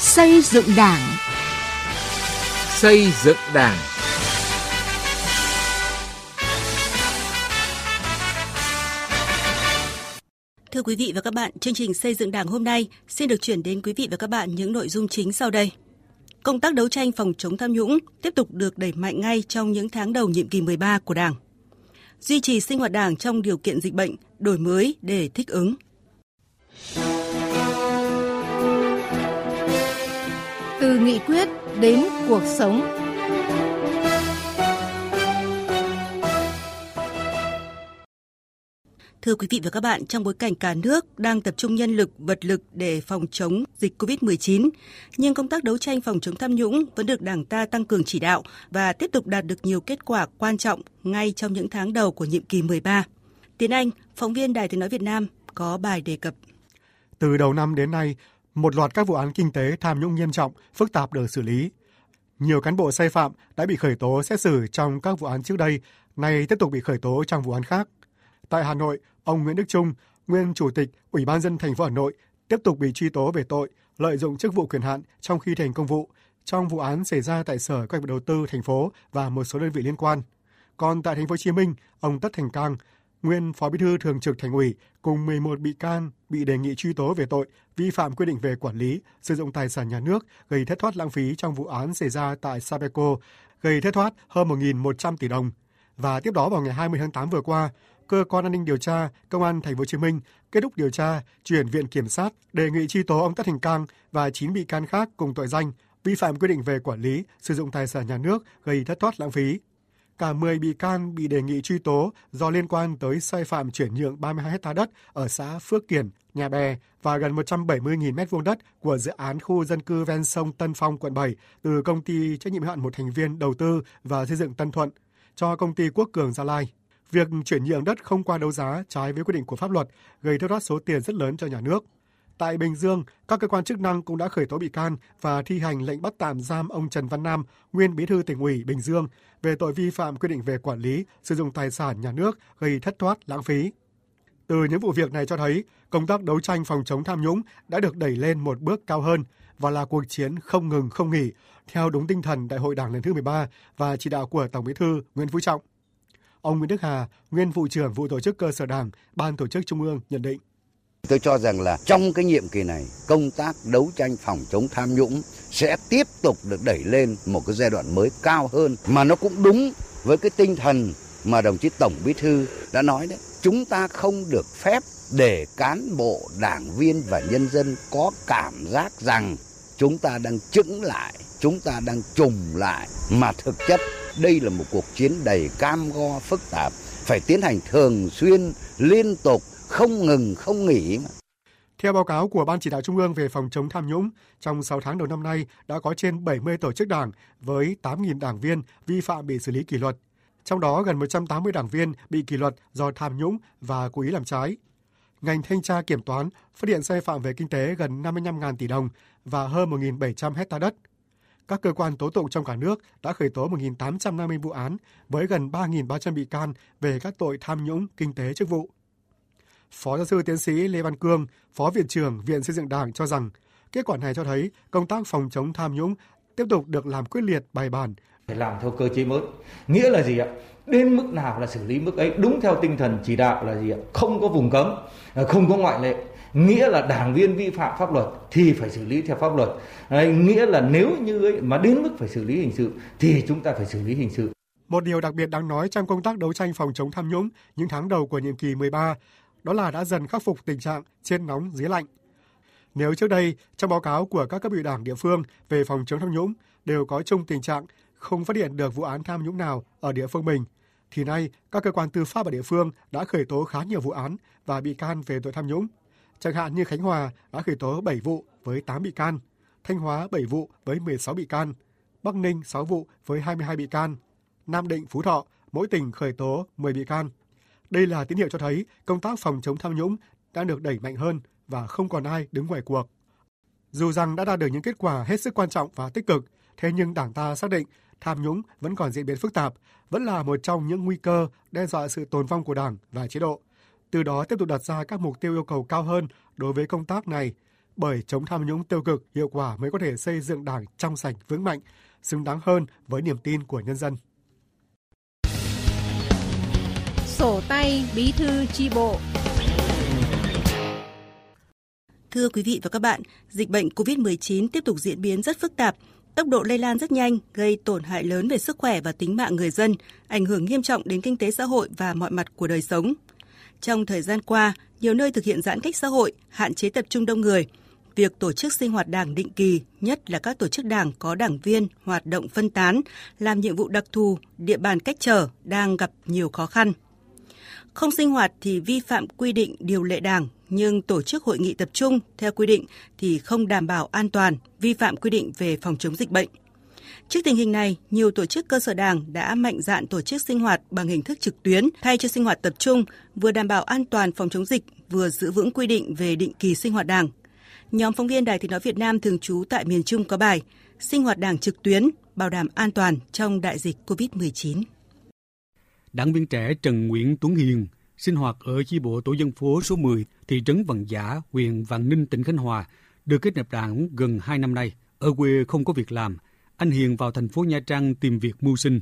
Xây dựng Đảng. Xây dựng Đảng. Thưa quý vị và các bạn, chương trình xây dựng Đảng hôm nay xin được chuyển đến quý vị và các bạn những nội dung chính sau đây. Công tác đấu tranh phòng chống tham nhũng tiếp tục được đẩy mạnh ngay trong những tháng đầu nhiệm kỳ 13 của Đảng. Duy trì sinh hoạt Đảng trong điều kiện dịch bệnh, đổi mới để thích ứng. Từ nghị quyết đến cuộc sống. Thưa quý vị và các bạn, trong bối cảnh cả nước đang tập trung nhân lực, vật lực để phòng chống dịch COVID-19, nhưng công tác đấu tranh phòng chống tham nhũng vẫn được Đảng ta tăng cường chỉ đạo và tiếp tục đạt được nhiều kết quả quan trọng ngay trong những tháng đầu của nhiệm kỳ 13. Tiến Anh, phóng viên Đài Tiếng Nói Việt Nam, có bài đề cập. Từ đầu năm đến nay, một loạt các vụ án kinh tế tham nhũng nghiêm trọng, phức tạp được xử lý. Nhiều cán bộ sai phạm đã bị khởi tố xét xử trong các vụ án trước đây, nay tiếp tục bị khởi tố trong vụ án khác. Tại Hà Nội, ông Nguyễn Đức Trung, nguyên chủ tịch Ủy ban dân thành phố Hà Nội, tiếp tục bị truy tố về tội lợi dụng chức vụ quyền hạn trong khi thành công vụ trong vụ án xảy ra tại Sở Kế hoạch Đầu tư thành phố và một số đơn vị liên quan. Còn tại thành phố Hồ Chí Minh, ông Tất Thành Cang, nguyên Phó Bí thư Thường trực Thành ủy cùng 11 bị can bị đề nghị truy tố về tội vi phạm quy định về quản lý, sử dụng tài sản nhà nước gây thất thoát lãng phí trong vụ án xảy ra tại Sabeco, gây thất thoát hơn 1.100 tỷ đồng. Và tiếp đó vào ngày 20 tháng 8 vừa qua, cơ quan an ninh điều tra công an thành phố Hồ Chí Minh kết thúc điều tra, chuyển viện kiểm sát đề nghị truy tố ông Tất Thành Cang và 9 bị can khác cùng tội danh vi phạm quy định về quản lý, sử dụng tài sản nhà nước gây thất thoát lãng phí. Cả 10 bị can bị đề nghị truy tố do liên quan tới sai phạm chuyển nhượng 32 hecta đất ở xã Phước Kiển, Nhà Bè và gần 170.000 m2 đất của dự án khu dân cư ven sông Tân Phong, quận 7 từ công ty trách nhiệm hạn một thành viên đầu tư và xây dựng Tân Thuận cho công ty Quốc Cường Gia Lai. Việc chuyển nhượng đất không qua đấu giá trái với quy định của pháp luật gây thất thoát số tiền rất lớn cho nhà nước. Tại Bình Dương, các cơ quan chức năng cũng đã khởi tố bị can và thi hành lệnh bắt tạm giam ông Trần Văn Nam, nguyên bí thư tỉnh ủy Bình Dương, về tội vi phạm quy định về quản lý, sử dụng tài sản nhà nước gây thất thoát lãng phí. Từ những vụ việc này cho thấy, công tác đấu tranh phòng chống tham nhũng đã được đẩy lên một bước cao hơn và là cuộc chiến không ngừng không nghỉ, theo đúng tinh thần Đại hội Đảng lần thứ 13 và chỉ đạo của Tổng Bí thư Nguyễn Phú Trọng. Ông Nguyễn Đức Hà, nguyên vụ trưởng vụ tổ chức cơ sở Đảng, Ban tổ chức Trung ương nhận định. Tôi cho rằng là trong cái nhiệm kỳ này, công tác đấu tranh phòng chống tham nhũng sẽ tiếp tục được đẩy lên một cái giai đoạn mới cao hơn mà nó cũng đúng với cái tinh thần mà đồng chí Tổng Bí thư đã nói đấy. Chúng ta không được phép để cán bộ, đảng viên và nhân dân có cảm giác rằng chúng ta đang chững lại, chúng ta đang trùng lại mà thực chất đây là một cuộc chiến đầy cam go phức tạp, phải tiến hành thường xuyên, liên tục, không ngừng, không nghỉ. Mà. Theo báo cáo của Ban chỉ đạo Trung ương về phòng chống tham nhũng, trong 6 tháng đầu năm nay đã có trên 70 tổ chức đảng với 8.000 đảng viên vi phạm bị xử lý kỷ luật. Trong đó gần 180 đảng viên bị kỷ luật do tham nhũng và cố ý làm trái. Ngành thanh tra kiểm toán phát hiện sai phạm về kinh tế gần 55.000 tỷ đồng và hơn 1.700 hecta đất – các cơ quan tố tụng trong cả nước đã khởi tố 1.850 vụ án với gần 3.300 bị can về các tội tham nhũng kinh tế chức vụ. Phó giáo sư tiến sĩ Lê Văn Cương, Phó Viện trưởng Viện Xây dựng Đảng cho rằng kết quả này cho thấy công tác phòng chống tham nhũng tiếp tục được làm quyết liệt bài bản. Phải làm theo cơ chế mới. Nghĩa là gì ạ? Đến mức nào là xử lý mức ấy đúng theo tinh thần chỉ đạo là gì ạ? Không có vùng cấm, không có ngoại lệ nghĩa là đảng viên vi phạm pháp luật thì phải xử lý theo pháp luật Đấy, nghĩa là nếu như ấy mà đến mức phải xử lý hình sự thì chúng ta phải xử lý hình sự một điều đặc biệt đáng nói trong công tác đấu tranh phòng chống tham nhũng những tháng đầu của nhiệm kỳ 13 đó là đã dần khắc phục tình trạng trên nóng dưới lạnh. Nếu trước đây trong báo cáo của các cấp ủy đảng địa phương về phòng chống tham nhũng đều có chung tình trạng không phát hiện được vụ án tham nhũng nào ở địa phương mình, thì nay các cơ quan tư pháp ở địa phương đã khởi tố khá nhiều vụ án và bị can về tội tham nhũng. Chẳng hạn như Khánh Hòa đã khởi tố 7 vụ với 8 bị can, Thanh Hóa 7 vụ với 16 bị can, Bắc Ninh 6 vụ với 22 bị can, Nam Định, Phú Thọ mỗi tỉnh khởi tố 10 bị can. Đây là tín hiệu cho thấy công tác phòng chống tham nhũng đã được đẩy mạnh hơn và không còn ai đứng ngoài cuộc. Dù rằng đã đạt được những kết quả hết sức quan trọng và tích cực, thế nhưng Đảng ta xác định tham nhũng vẫn còn diễn biến phức tạp, vẫn là một trong những nguy cơ đe dọa sự tồn vong của Đảng và chế độ từ đó tiếp tục đặt ra các mục tiêu yêu cầu cao hơn đối với công tác này, bởi chống tham nhũng tiêu cực hiệu quả mới có thể xây dựng đảng trong sạch vững mạnh, xứng đáng hơn với niềm tin của nhân dân. Sổ tay bí thư chi bộ Thưa quý vị và các bạn, dịch bệnh COVID-19 tiếp tục diễn biến rất phức tạp, tốc độ lây lan rất nhanh, gây tổn hại lớn về sức khỏe và tính mạng người dân, ảnh hưởng nghiêm trọng đến kinh tế xã hội và mọi mặt của đời sống. Trong thời gian qua, nhiều nơi thực hiện giãn cách xã hội, hạn chế tập trung đông người. Việc tổ chức sinh hoạt đảng định kỳ, nhất là các tổ chức đảng có đảng viên hoạt động phân tán, làm nhiệm vụ đặc thù, địa bàn cách trở đang gặp nhiều khó khăn. Không sinh hoạt thì vi phạm quy định điều lệ đảng, nhưng tổ chức hội nghị tập trung theo quy định thì không đảm bảo an toàn, vi phạm quy định về phòng chống dịch bệnh. Trước tình hình này, nhiều tổ chức cơ sở đảng đã mạnh dạn tổ chức sinh hoạt bằng hình thức trực tuyến thay cho sinh hoạt tập trung, vừa đảm bảo an toàn phòng chống dịch, vừa giữ vững quy định về định kỳ sinh hoạt đảng. Nhóm phóng viên Đài Tiếng nói Việt Nam thường trú tại miền Trung có bài Sinh hoạt đảng trực tuyến, bảo đảm an toàn trong đại dịch COVID-19. Đảng viên trẻ Trần Nguyễn Tuấn Hiền sinh hoạt ở chi bộ tổ dân phố số 10, thị trấn Vạn Giả, huyện Vạn Ninh, tỉnh Khánh Hòa, được kết nạp đảng gần 2 năm nay. Ở quê không có việc làm, anh Hiền vào thành phố Nha Trang tìm việc mưu sinh.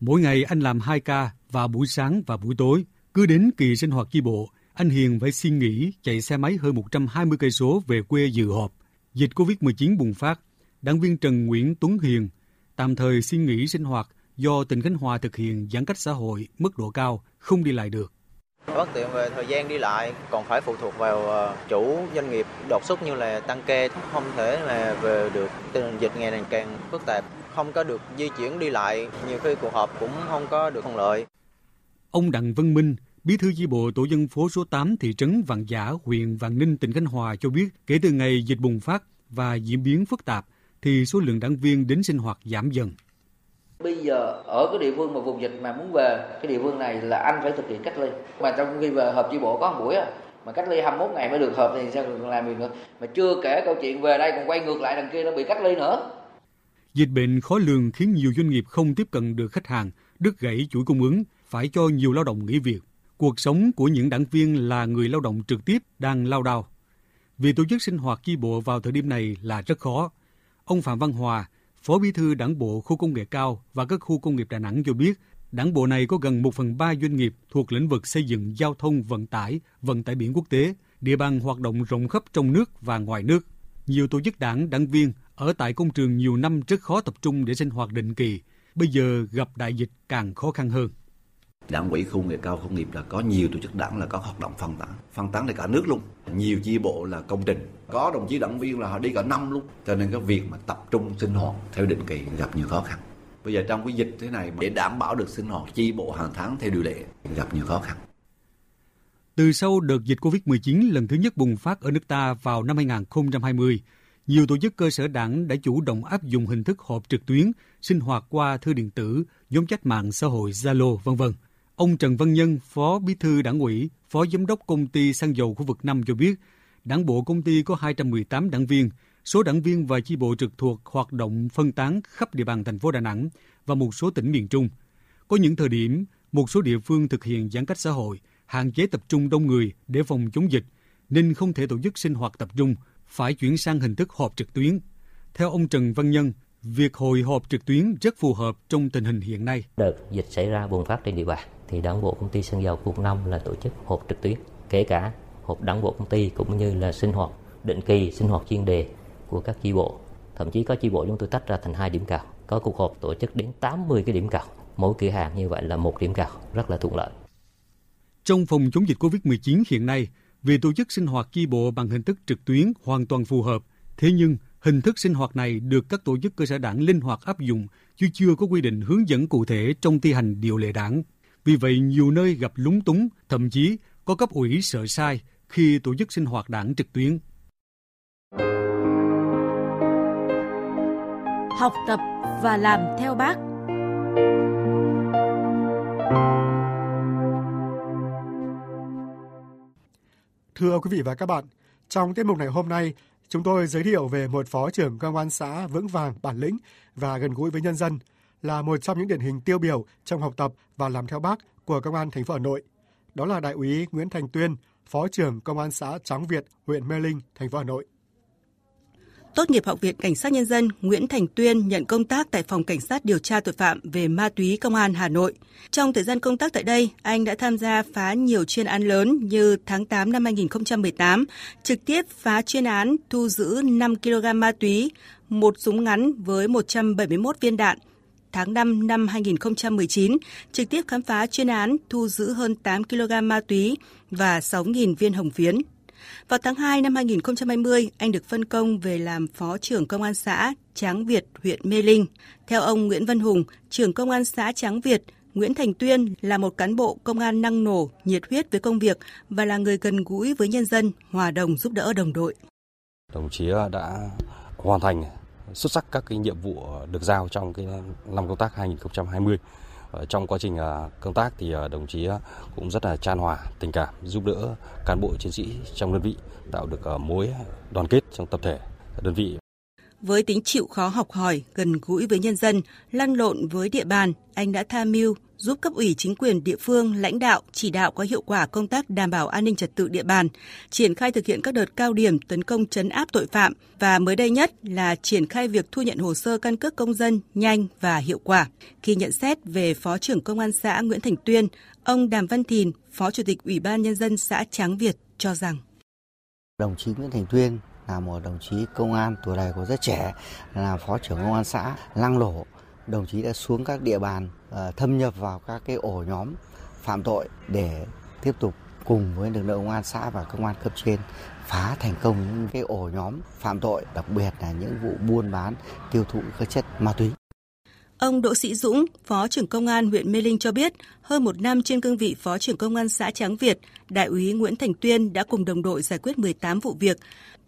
Mỗi ngày anh làm 2 ca vào buổi sáng và buổi tối. Cứ đến kỳ sinh hoạt chi bộ, anh Hiền phải xin nghỉ chạy xe máy hơn 120 cây số về quê dự họp. Dịch Covid-19 bùng phát, đảng viên Trần Nguyễn Tuấn Hiền tạm thời xin nghỉ sinh hoạt do tỉnh Khánh Hòa thực hiện giãn cách xã hội mức độ cao, không đi lại được. Bất tiện về thời gian đi lại còn phải phụ thuộc vào ờ, chủ doanh nghiệp đột xuất như là tăng kê không thể mà về được tình hình dịch ngày càng càng phức tạp không có được di chuyển đi lại nhiều khi cuộc họp cũng không có được thuận lợi. Ông Đặng Văn Minh, Bí thư chi bộ tổ dân phố số 8 thị trấn Vạn Giả, huyện Vạn Ninh, tỉnh Khánh Hòa cho biết, kể từ ngày dịch bùng phát và diễn biến phức tạp, thì số lượng đảng viên đến sinh hoạt giảm dần. Bây giờ ở cái địa phương mà vùng dịch mà muốn về cái địa phương này là anh phải thực hiện cách ly. Mà trong khi về hợp chi bộ có một buổi à mà cách ly 21 ngày mới được hợp thì sao còn làm gì nữa. Mà chưa kể câu chuyện về đây còn quay ngược lại đằng kia nó bị cách ly nữa. Dịch bệnh khó lường khiến nhiều doanh nghiệp không tiếp cận được khách hàng, đứt gãy chuỗi cung ứng, phải cho nhiều lao động nghỉ việc. Cuộc sống của những đảng viên là người lao động trực tiếp đang lao đao. Vì tổ chức sinh hoạt chi bộ vào thời điểm này là rất khó. Ông Phạm Văn Hòa, Phó Bí thư Đảng bộ khu công nghệ cao và các khu công nghiệp Đà Nẵng cho biết, đảng bộ này có gần 1 phần 3 doanh nghiệp thuộc lĩnh vực xây dựng giao thông vận tải, vận tải biển quốc tế, địa bàn hoạt động rộng khắp trong nước và ngoài nước. Nhiều tổ chức đảng, đảng viên ở tại công trường nhiều năm rất khó tập trung để sinh hoạt định kỳ, bây giờ gặp đại dịch càng khó khăn hơn. Đảng ủy khu nghề cao công nghiệp là có nhiều tổ chức đảng là có hoạt động phân tán, phân tán tại cả nước luôn. Nhiều chi bộ là công trình, có đồng chí đảng viên là họ đi cả năm luôn. Cho nên cái việc mà tập trung sinh hoạt theo định kỳ gặp nhiều khó khăn. Bây giờ trong cái dịch thế này để đảm bảo được sinh hoạt chi bộ hàng tháng theo điều lệ gặp nhiều khó khăn. Từ sau đợt dịch COVID-19 lần thứ nhất bùng phát ở nước ta vào năm 2020, nhiều tổ chức cơ sở đảng đã chủ động áp dụng hình thức họp trực tuyến, sinh hoạt qua thư điện tử, nhóm chat mạng xã hội Zalo, vân vân. Ông Trần Văn Nhân, Phó Bí thư Đảng ủy, Phó Giám đốc Công ty Xăng dầu khu vực 5 cho biết, Đảng bộ công ty có 218 đảng viên, số đảng viên và chi bộ trực thuộc hoạt động phân tán khắp địa bàn thành phố Đà Nẵng và một số tỉnh miền Trung. Có những thời điểm, một số địa phương thực hiện giãn cách xã hội, hạn chế tập trung đông người để phòng chống dịch, nên không thể tổ chức sinh hoạt tập trung, phải chuyển sang hình thức họp trực tuyến. Theo ông Trần Văn Nhân, việc hội họp trực tuyến rất phù hợp trong tình hình hiện nay. Đợt dịch xảy ra bùng phát trên địa bàn thì đảng bộ công ty xăng dầu khu 5 là tổ chức họp trực tuyến, kể cả họp đảng bộ công ty cũng như là sinh hoạt định kỳ, sinh hoạt chuyên đề của các chi bộ. Thậm chí có chi bộ chúng tôi tách ra thành hai điểm cào, có cuộc họp tổ chức đến 80 cái điểm cào. Mỗi cửa hàng như vậy là một điểm cào, rất là thuận lợi. Trong phòng chống dịch COVID-19 hiện nay, việc tổ chức sinh hoạt chi bộ bằng hình thức trực tuyến hoàn toàn phù hợp. Thế nhưng, hình thức sinh hoạt này được các tổ chức cơ sở đảng linh hoạt áp dụng, chứ chưa có quy định hướng dẫn cụ thể trong thi hành điều lệ đảng. Vì vậy, nhiều nơi gặp lúng túng, thậm chí có cấp ủy sợ sai khi tổ chức sinh hoạt đảng trực tuyến. Học tập và làm theo bác. Thưa quý vị và các bạn, trong tiết mục này hôm nay, chúng tôi giới thiệu về một phó trưởng công an xã vững vàng, bản lĩnh và gần gũi với nhân dân, là một trong những điển hình tiêu biểu trong học tập và làm theo bác của công an thành phố Hà Nội. Đó là đại úy Nguyễn Thành Tuyên, phó trưởng công an xã Tráng Việt, huyện Mê Linh, thành phố Hà Nội. Tốt nghiệp Học viện Cảnh sát Nhân dân, Nguyễn Thành Tuyên nhận công tác tại Phòng Cảnh sát điều tra tội phạm về ma túy Công an Hà Nội. Trong thời gian công tác tại đây, anh đã tham gia phá nhiều chuyên án lớn như tháng 8 năm 2018, trực tiếp phá chuyên án thu giữ 5 kg ma túy, một súng ngắn với 171 viên đạn, tháng 5 năm 2019, trực tiếp khám phá chuyên án thu giữ hơn 8 kg ma túy và 6.000 viên hồng phiến. Vào tháng 2 năm 2020, anh được phân công về làm Phó trưởng Công an xã Tráng Việt, huyện Mê Linh. Theo ông Nguyễn Văn Hùng, trưởng Công an xã Tráng Việt, Nguyễn Thành Tuyên là một cán bộ công an năng nổ, nhiệt huyết với công việc và là người gần gũi với nhân dân, hòa đồng giúp đỡ đồng đội. Đồng chí ờ, đã hoàn thành xuất sắc các cái nhiệm vụ ờ, được giao trong cái năm công tác 2020. Ờ, trong quá trình à, công tác thì à, đồng chí à, cũng rất là chan hòa, tình cảm, giúp đỡ cán bộ chiến sĩ trong đơn vị tạo được mối đoàn kết trong tập thể đơn vị. Với tính chịu khó học hỏi, gần gũi với nhân dân, lăn lộn với địa bàn, anh đã tham mưu giúp cấp ủy chính quyền địa phương lãnh đạo chỉ đạo có hiệu quả công tác đảm bảo an ninh trật tự địa bàn, triển khai thực hiện các đợt cao điểm tấn công chấn áp tội phạm và mới đây nhất là triển khai việc thu nhận hồ sơ căn cước công dân nhanh và hiệu quả. Khi nhận xét về Phó trưởng Công an xã Nguyễn Thành Tuyên, ông Đàm Văn Thìn, Phó Chủ tịch Ủy ban Nhân dân xã Tráng Việt cho rằng Đồng chí Nguyễn Thành Tuyên là một đồng chí công an tuổi đời còn rất trẻ, là phó trưởng công an xã Lăng Lổ. Đồng chí đã xuống các địa bàn à, thâm nhập vào các cái ổ nhóm phạm tội để tiếp tục cùng với lực lượng công an xã và công an cấp trên phá thành công những cái ổ nhóm phạm tội, đặc biệt là những vụ buôn bán, tiêu thụ các chất ma túy. Ông Đỗ Sĩ Dũng, Phó trưởng Công an huyện Mê Linh cho biết, hơn một năm trên cương vị Phó trưởng Công an xã Tráng Việt, Đại úy Nguyễn Thành Tuyên đã cùng đồng đội giải quyết 18 vụ việc,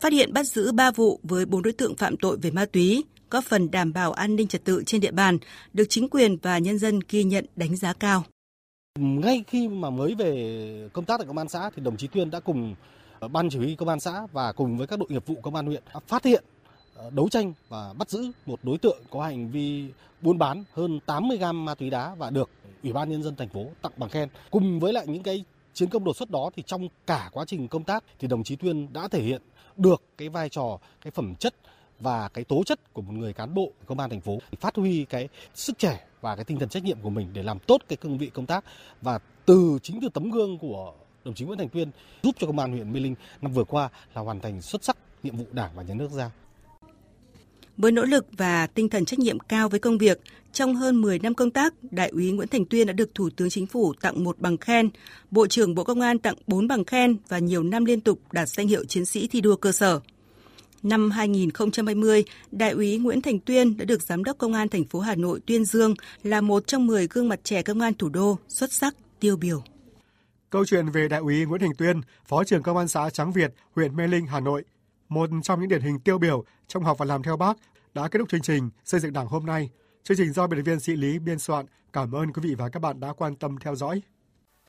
phát hiện bắt giữ 3 vụ với 4 đối tượng phạm tội về ma túy, góp phần đảm bảo an ninh trật tự trên địa bàn, được chính quyền và nhân dân ghi nhận đánh giá cao. Ngay khi mà mới về công tác tại công an xã thì đồng chí Tuyên đã cùng ờ, ban chỉ huy công an xã và cùng với các đội nghiệp vụ công an huyện phát hiện ờ, đấu tranh và bắt giữ một đối tượng có hành vi buôn bán hơn 80 gram ma túy đá và được Ủy ban nhân dân thành phố tặng bằng khen. Cùng với lại những cái chiến công đột xuất đó thì trong cả quá trình công tác thì đồng chí Tuyên đã thể hiện được cái vai trò, cái phẩm chất và cái tố chất của một người cán bộ công an thành phố phát huy cái sức trẻ và cái tinh thần trách nhiệm của mình để làm tốt cái cương vị công tác và từ chính từ tấm gương của đồng chí Nguyễn Thành Tuyên giúp cho công an huyện Mê Linh năm vừa qua là hoàn thành xuất sắc nhiệm vụ Đảng và Nhà nước giao. Với nỗ lực và tinh thần trách nhiệm cao với công việc, trong hơn 10 năm công tác, Đại úy Nguyễn Thành Tuyên đã được Thủ tướng Chính phủ tặng một bằng khen, Bộ trưởng Bộ Công an tặng 4 bằng khen và nhiều năm liên tục đạt danh hiệu chiến sĩ thi đua cơ sở. Năm 2020, Đại úy Nguyễn Thành Tuyên đã được Giám đốc Công an thành phố Hà Nội tuyên dương là một trong 10 gương mặt trẻ công an thủ đô xuất sắc tiêu biểu. Câu chuyện về Đại úy Nguyễn Thành Tuyên, Phó trưởng Công an xã Tráng Việt, huyện Mê Linh, Hà Nội, một trong những điển hình tiêu biểu trong học và làm theo bác đã kết thúc chương trình xây dựng Đảng hôm nay. Chương trình do biên tập viên Sĩ Lý biên soạn. Cảm ơn quý vị và các bạn đã quan tâm theo dõi.